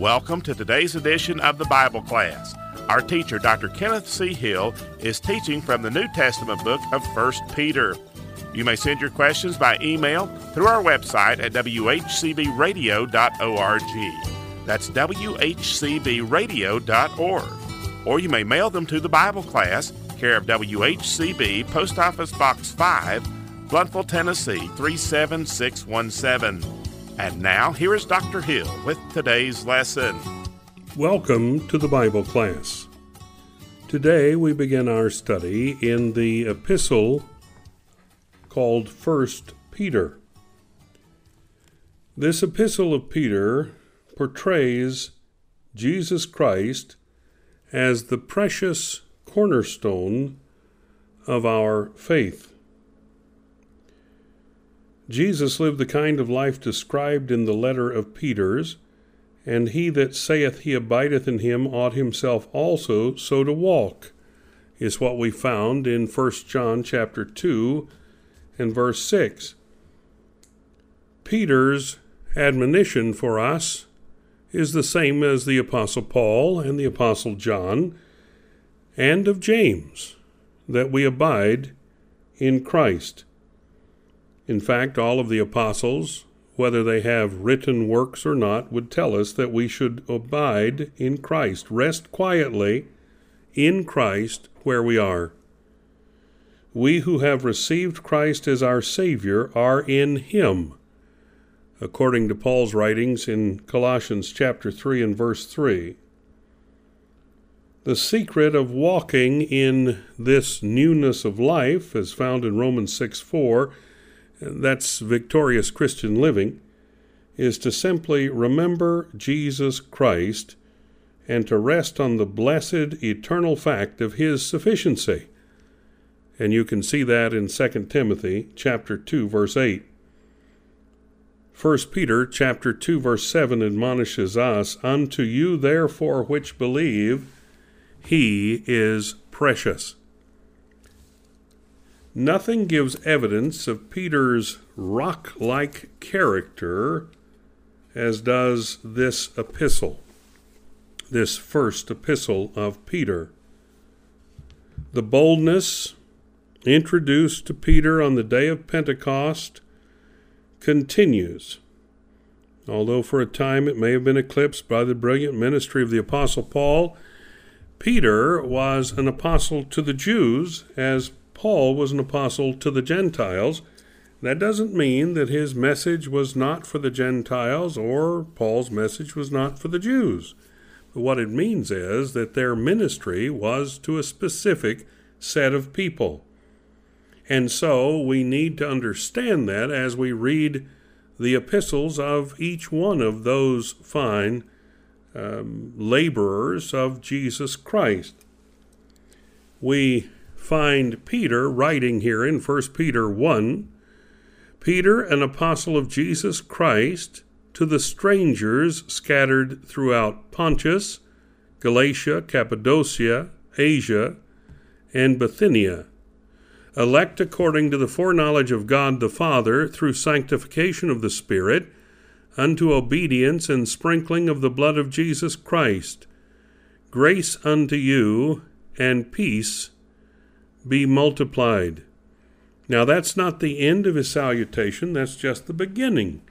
Welcome to today's edition of the Bible class. Our teacher, Dr. Kenneth C. Hill, is teaching from the New Testament book of 1 Peter. You may send your questions by email through our website at whcbradio.org. That's whcbradio.org. Or you may mail them to the Bible class, care of WHCB, Post Office Box 5, Blountville, Tennessee 37617. And now, here is Dr. Hill with today's lesson. Welcome to the Bible class. Today we begin our study in the epistle called 1 Peter. This epistle of Peter portrays Jesus Christ as the precious cornerstone of our faith. Jesus lived the kind of life described in the letter of Peter's, and he that saith he abideth in him ought himself also so to walk, is what we found in 1 John chapter 2 and verse 6. Peter's admonition for us is the same as the Apostle Paul and the Apostle John and of James, that we abide in Christ. In fact, all of the apostles, whether they have written works or not, would tell us that we should abide in Christ, rest quietly in Christ where we are. We who have received Christ as our Savior are in Him, according to Paul's writings in Colossians chapter 3 and verse 3. The secret of walking in this newness of life, as found in Romans 6 4, that's victorious Christian living, is to simply remember Jesus Christ and to rest on the blessed eternal fact of his sufficiency. And you can see that in 2 Timothy chapter 2 verse 8. 1 Peter chapter 2 verse 7 admonishes us, "Unto you therefore which believe, he is precious." Nothing gives evidence of Peter's rock like character as does this epistle, this first epistle of Peter. The boldness introduced to Peter on the day of Pentecost continues, although for a time it may have been eclipsed by the brilliant ministry of the Apostle Paul. Peter was an apostle to the Jews as Paul was an apostle to the Gentiles. That doesn't mean that his message was not for the Gentiles or Paul's message was not for the Jews. But what it means is that their ministry was to a specific set of people. And so we need to understand that as we read the epistles of each one of those fine um, laborers of Jesus Christ. We find Peter writing here in 1 Peter 1 Peter, an apostle of Jesus Christ, to the strangers scattered throughout Pontus, Galatia, Cappadocia, Asia, and Bithynia, elect according to the foreknowledge of God the Father through sanctification of the Spirit, unto obedience and sprinkling of the blood of Jesus Christ. Grace unto you and peace be multiplied. Now, that's not the end of his salutation, that's just the beginning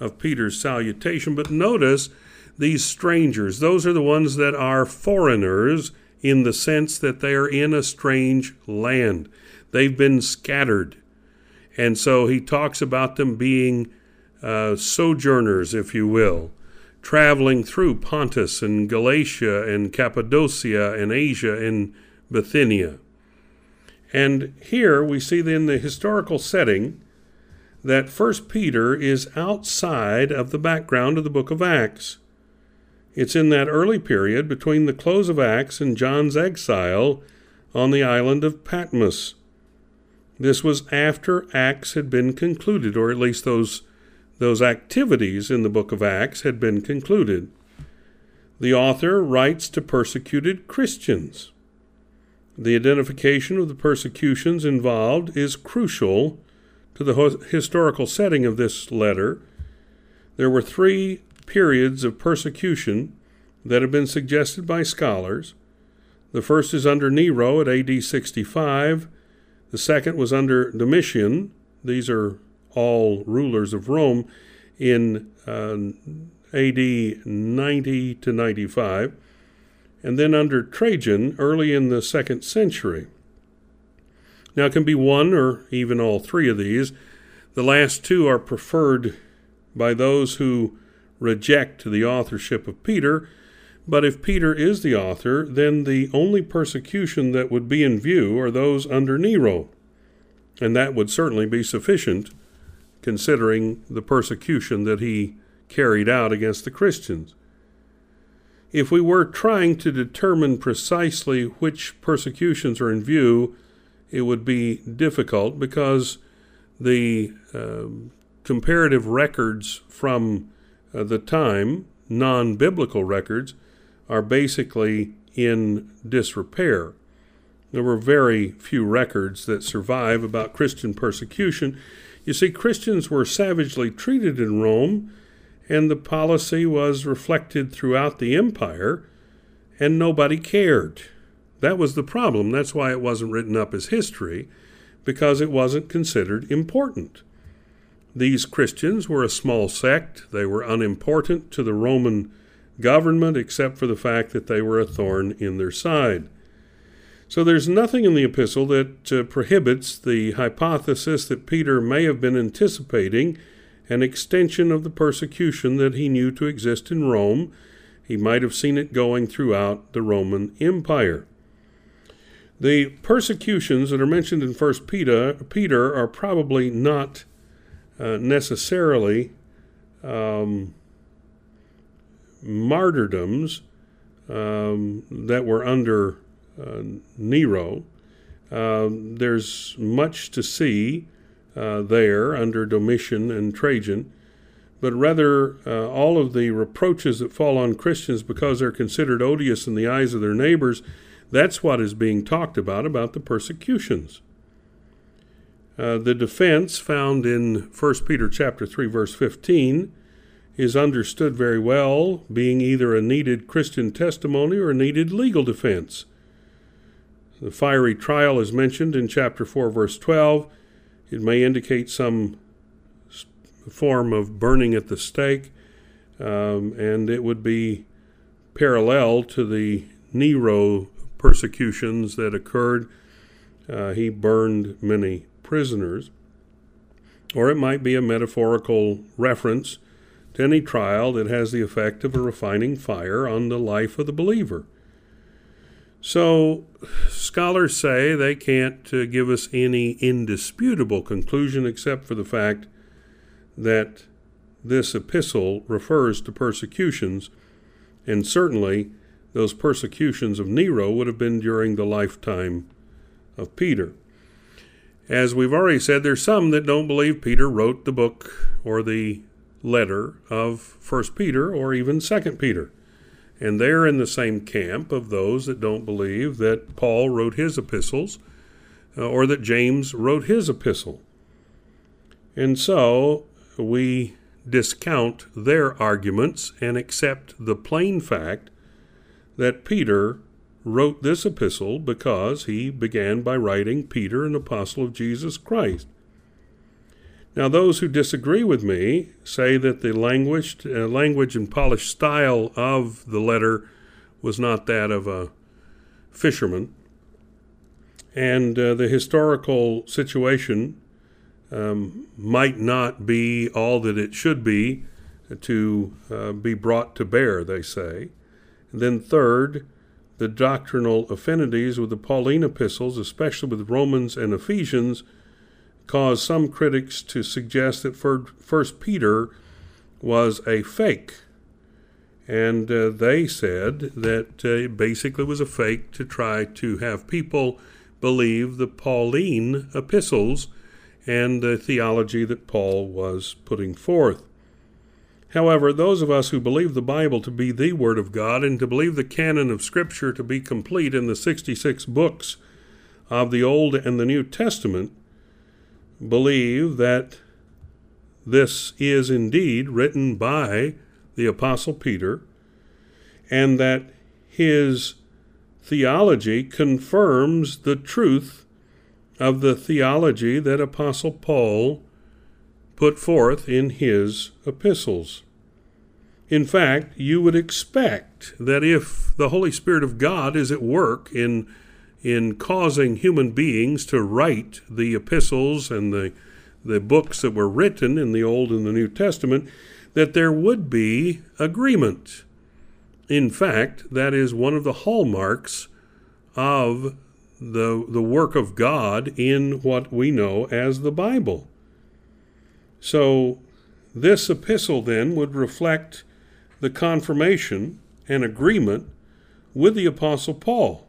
of Peter's salutation. But notice these strangers, those are the ones that are foreigners in the sense that they are in a strange land. They've been scattered. And so he talks about them being uh, sojourners, if you will, traveling through Pontus and Galatia and Cappadocia and Asia and Bithynia. And here we see in the historical setting that First Peter is outside of the background of the book of Acts. It's in that early period between the close of Acts and John's exile on the island of Patmos. This was after Acts had been concluded, or at least those, those activities in the book of Acts had been concluded. The author writes to persecuted Christians. The identification of the persecutions involved is crucial to the historical setting of this letter. There were three periods of persecution that have been suggested by scholars. The first is under Nero at AD 65. The second was under Domitian. These are all rulers of Rome in uh, AD 90 to 95. And then under Trajan, early in the second century. Now, it can be one or even all three of these. The last two are preferred by those who reject the authorship of Peter. But if Peter is the author, then the only persecution that would be in view are those under Nero. And that would certainly be sufficient, considering the persecution that he carried out against the Christians. If we were trying to determine precisely which persecutions are in view, it would be difficult because the uh, comparative records from uh, the time, non biblical records, are basically in disrepair. There were very few records that survive about Christian persecution. You see, Christians were savagely treated in Rome, and the policy was reflected throughout the empire, and nobody cared. That was the problem. That's why it wasn't written up as history, because it wasn't considered important. These Christians were a small sect. They were unimportant to the Roman government except for the fact that they were a thorn in their side. So there's nothing in the epistle that uh, prohibits the hypothesis that Peter may have been anticipating an extension of the persecution that he knew to exist in Rome. He might have seen it going throughout the Roman Empire. The persecutions that are mentioned in First Peter, Peter are probably not uh, necessarily um, martyrdoms um, that were under uh, Nero. Uh, there's much to see uh, there under Domitian and Trajan, but rather uh, all of the reproaches that fall on Christians because they're considered odious in the eyes of their neighbors that's what is being talked about, about the persecutions. Uh, the defense found in 1 Peter chapter 3 verse 15 is understood very well, being either a needed Christian testimony or a needed legal defense. The fiery trial is mentioned in chapter 4 verse 12. It may indicate some form of burning at the stake, um, and it would be parallel to the Nero persecutions that occurred. Uh, he burned many prisoners. Or it might be a metaphorical reference to any trial that has the effect of a refining fire on the life of the believer. So, scholars say they can't uh, give us any indisputable conclusion except for the fact that this epistle refers to persecutions, and certainly those persecutions of Nero would have been during the lifetime of Peter. As we've already said, there's some that don't believe Peter wrote the book or the letter of First Peter or even Second Peter. And they're in the same camp of those that don't believe that Paul wrote his epistles uh, or that James wrote his epistle. And so we discount their arguments and accept the plain fact that Peter wrote this epistle because he began by writing Peter, an apostle of Jesus Christ. Now, those who disagree with me say that the language, uh, language and polished style of the letter was not that of a fisherman, and uh, the historical situation um, might not be all that it should be to uh, be brought to bear, they say. And then, third, the doctrinal affinities with the Pauline epistles, especially with Romans and Ephesians, cause some critics to suggest that First Peter was a fake. And uh, they said that uh, it basically was a fake to try to have people believe the Pauline epistles and the theology that Paul was putting forth. However, those of us who believe the Bible to be the Word of God and to believe the canon of Scripture to be complete in the 66 books of the Old and the New Testament believe that this is indeed written by the Apostle Peter, and that his theology confirms the truth of the theology that Apostle Paul put forth in his epistles. In fact, you would expect that if the Holy Spirit of God is at work in in causing human beings to write the epistles and the the books that were written in the Old and the New Testament, that there would be agreement. In fact, that is one of the hallmarks of the, the work of God in what we know as the Bible. So, this epistle then would reflect the confirmation and agreement with the Apostle Paul.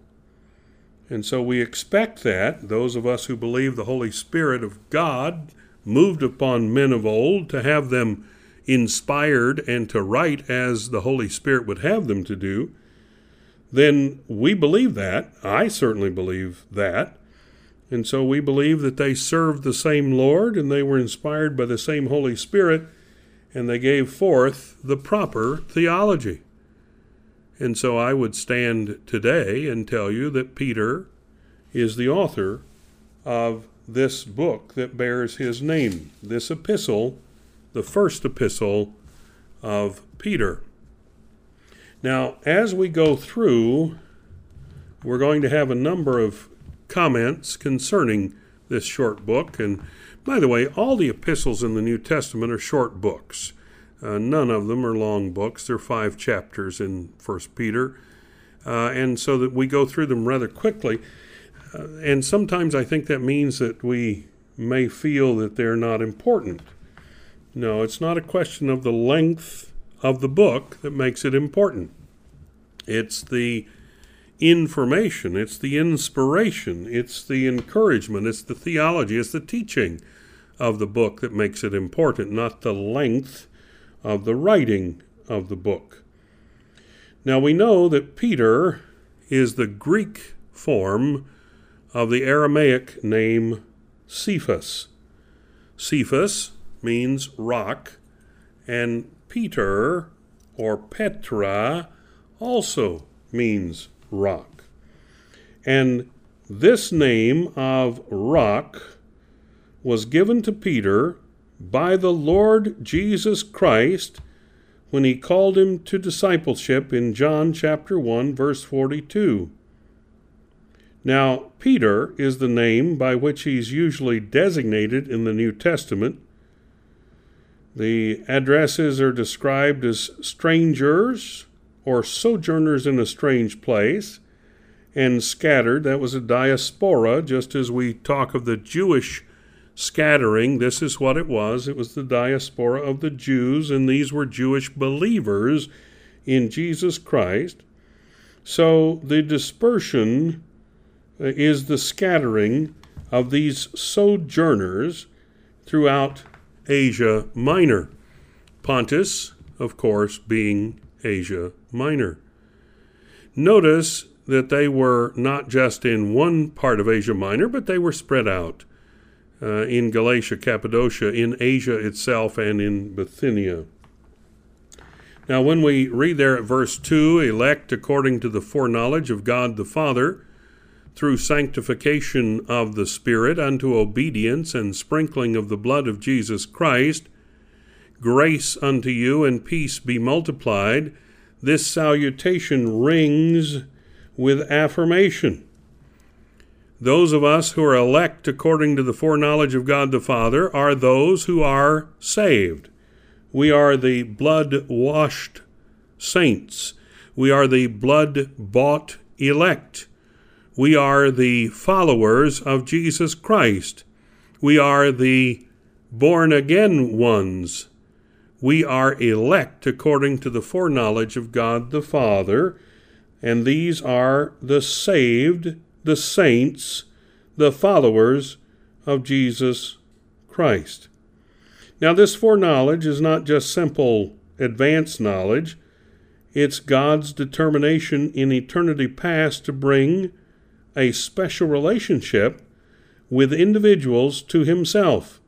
And so we expect that, those of us who believe the Holy Spirit of God moved upon men of old to have them inspired and to write as the Holy Spirit would have them to do, then we believe that. I certainly believe that. And so we believe that they served the same Lord and they were inspired by the same Holy Spirit and they gave forth the proper theology. And so I would stand today and tell you that Peter is the author of this book that bears his name, this epistle, the first epistle of Peter. Now, as we go through, we're going to have a number of comments concerning this short book. And by the way, all the epistles in the New Testament are short books. Uh, none of them are long books. They're five chapters in First Peter, uh, and so that we go through them rather quickly. Uh, and sometimes I think that means that we may feel that they're not important. No, it's not a question of the length of the book that makes it important. It's the information, it's the inspiration, it's the encouragement, it's the theology, it's the teaching of the book that makes it important, not the length of the writing of the book. Now we know that Peter is the Greek form of the Aramaic name Cephas. Cephas means rock, and Peter or Petra also means rock. And this name of rock was given to Peter by the Lord Jesus Christ when he called him to discipleship in John chapter 1 verse 42. Now, Peter is the name by which he's usually designated in the New Testament. The addresses are described as strangers or sojourners in a strange place and scattered. That was a diaspora, just as we talk of the Jewish scattering. This is what it was it was the diaspora of the Jews, and these were Jewish believers in Jesus Christ. So the dispersion uh, is the scattering of these sojourners throughout Asia Minor. Pontus, of course, being Asia Minor. Notice that they were not just in one part of Asia Minor, but they were spread out uh, in Galatia, Cappadocia, in Asia itself, and in Bithynia. Now, when we read there at verse 2, elect according to the foreknowledge of God the Father, through sanctification of the Spirit unto obedience and sprinkling of the blood of Jesus Christ, grace unto you and peace be multiplied. This salutation rings with affirmation. Those of us who are elect according to the foreknowledge of God the Father are those who are saved. We are the blood washed saints. We are the blood bought elect. We are the followers of Jesus Christ. We are the born again ones. We are elect according to the foreknowledge of God the Father, and these are the saved, the saints, the followers of Jesus Christ. Now, this foreknowledge is not just simple advanced knowledge, it's God's determination in eternity past to bring a special relationship with individuals to himself,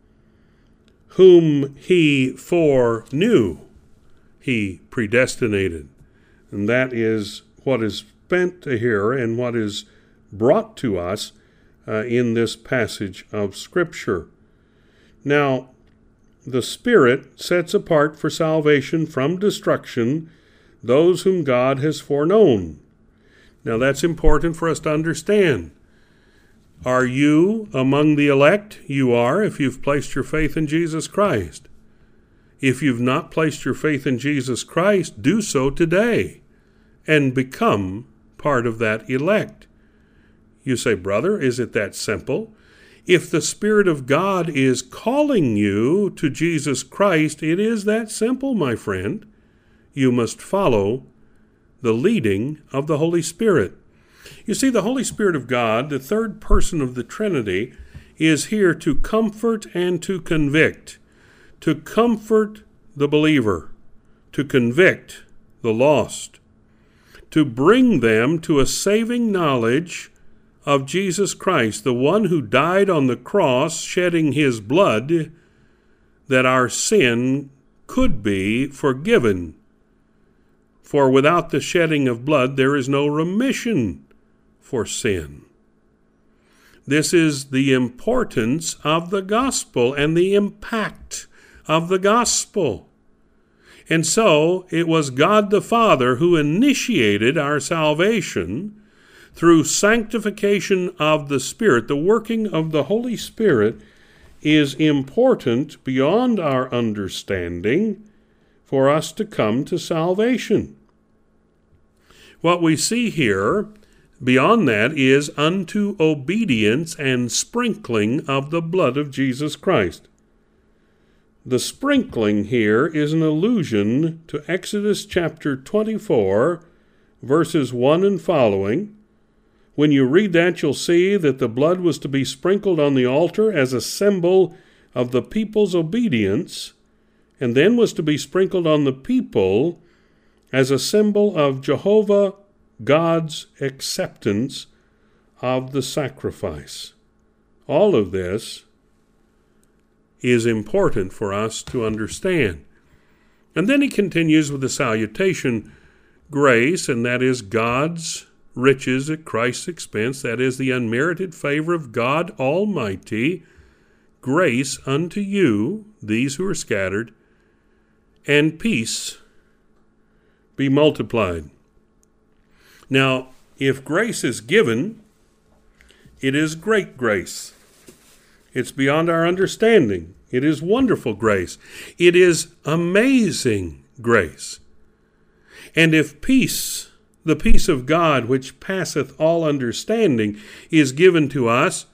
whom he foreknew. he predestinated. And that is what is spent here and what is brought to us uh, in this passage of Scripture. Now, the Spirit sets apart for salvation from destruction those whom God has foreknown. Now, that's important for us to understand. Are you among the elect? You are if you've placed your faith in Jesus Christ. If you've not placed your faith in Jesus Christ, do so today and become part of that elect. You say, Brother, is it that simple? If the Spirit of God is calling you to Jesus Christ, it is that simple, my friend. You must follow the leading of the Holy Spirit. You see, the Holy Spirit of God, the third person of the Trinity, is here to comfort and to convict, to comfort the believer, to convict the lost, to bring them to a saving knowledge of Jesus Christ, the one who died on the cross, shedding his blood, that our sin could be forgiven. For without the shedding of blood, there is no remission for sin. This is the importance of the gospel and the impact of the gospel. And so it was God the Father who initiated our salvation through sanctification of the Spirit. The working of the Holy Spirit is important beyond our understanding for us to come to salvation. What we see here Beyond that is unto obedience and sprinkling of the blood of Jesus Christ. The sprinkling here is an allusion to Exodus chapter 24, verses 1 and following. When you read that, you'll see that the blood was to be sprinkled on the altar as a symbol of the people's obedience, and then was to be sprinkled on the people as a symbol of Jehovah God's acceptance of the sacrifice. All of this is important for us to understand. And then he continues with the salutation grace, and that is God's riches at Christ's expense, that is the unmerited favor of God Almighty, grace unto you, these who are scattered, and peace be multiplied. Now, if grace is given, it is great grace. It's beyond our understanding. It is wonderful grace. It is amazing grace. And if peace, the peace of God, which passeth all understanding, is given to us,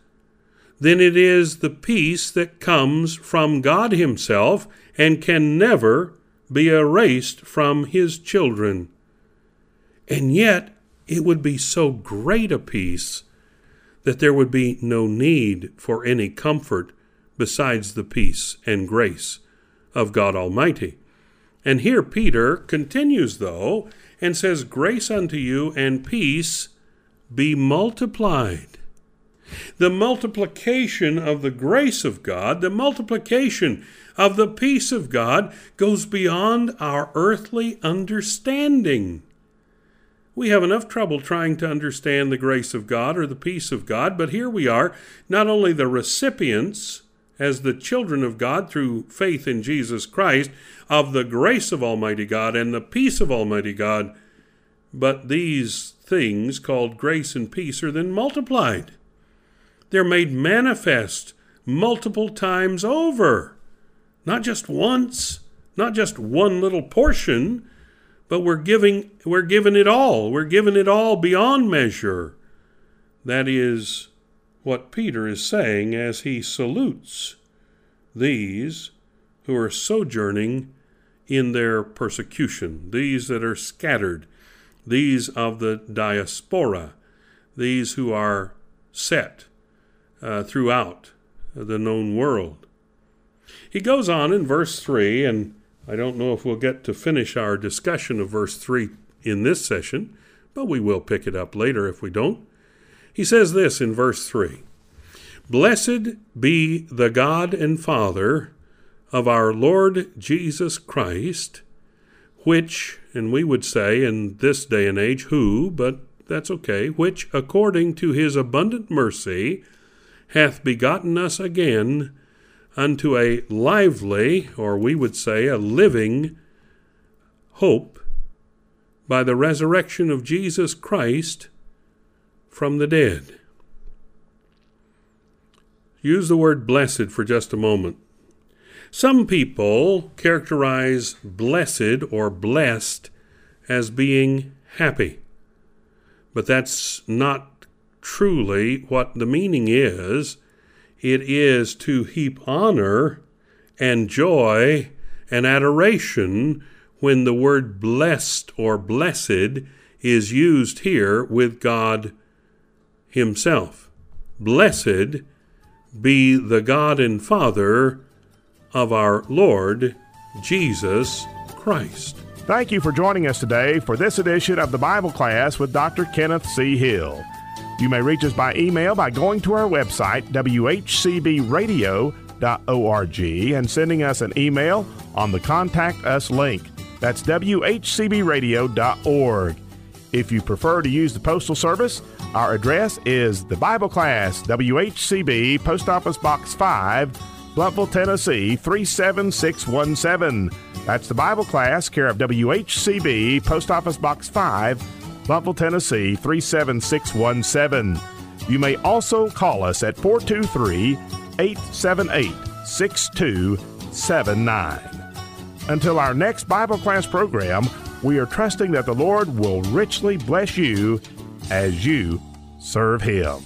then it is the peace that comes from God Himself and can never be erased from His children. And yet, it would be so great a peace that there would be no need for any comfort besides the peace and grace of God Almighty. And here Peter continues, though, and says, Grace unto you and peace be multiplied. The multiplication of the grace of God, the multiplication of the peace of God, goes beyond our earthly understanding. We have enough trouble trying to understand the grace of God or the peace of God, but here we are, not only the recipients as the children of God through faith in Jesus Christ of the grace of Almighty God and the peace of Almighty God, but these things called grace and peace are then multiplied. They're made manifest multiple times over, not just once, not just one little portion but we're giving we're given it all. We're given it all beyond measure. That is what Peter is saying as he salutes these who are sojourning in their persecution, these that are scattered, these of the diaspora, these who are set uh, throughout the known world. He goes on in verse 3 and I don't know if we'll get to finish our discussion of verse 3 in this session, but we will pick it up later if we don't. He says this in verse 3 Blessed be the God and Father of our Lord Jesus Christ, which, and we would say in this day and age, who, but that's okay, which according to his abundant mercy hath begotten us again unto a lively, or we would say a living, hope by the resurrection of Jesus Christ from the dead. Use the word blessed for just a moment. Some people characterize blessed or blessed as being happy, but that's not truly what the meaning is. It is to heap honor and joy and adoration when the word blessed or blessed is used here with God Himself. Blessed be the God and Father of our Lord Jesus Christ. Thank you for joining us today for this edition of the Bible class with Dr. Kenneth C. Hill. You may reach us by email by going to our website, whcbradio.org, and sending us an email on the Contact Us link. That's whcbradio.org. If you prefer to use the Postal Service, our address is the Bible Class, WHCB, Post Office Box 5, Blountville, Tennessee 37617. That's the Bible Class, care of WHCB, Post Office Box 5, Blountville, Tennessee 37617. You may also call us at 423 878 6279. Until our next Bible class program, we are trusting that the Lord will richly bless you as you serve Him.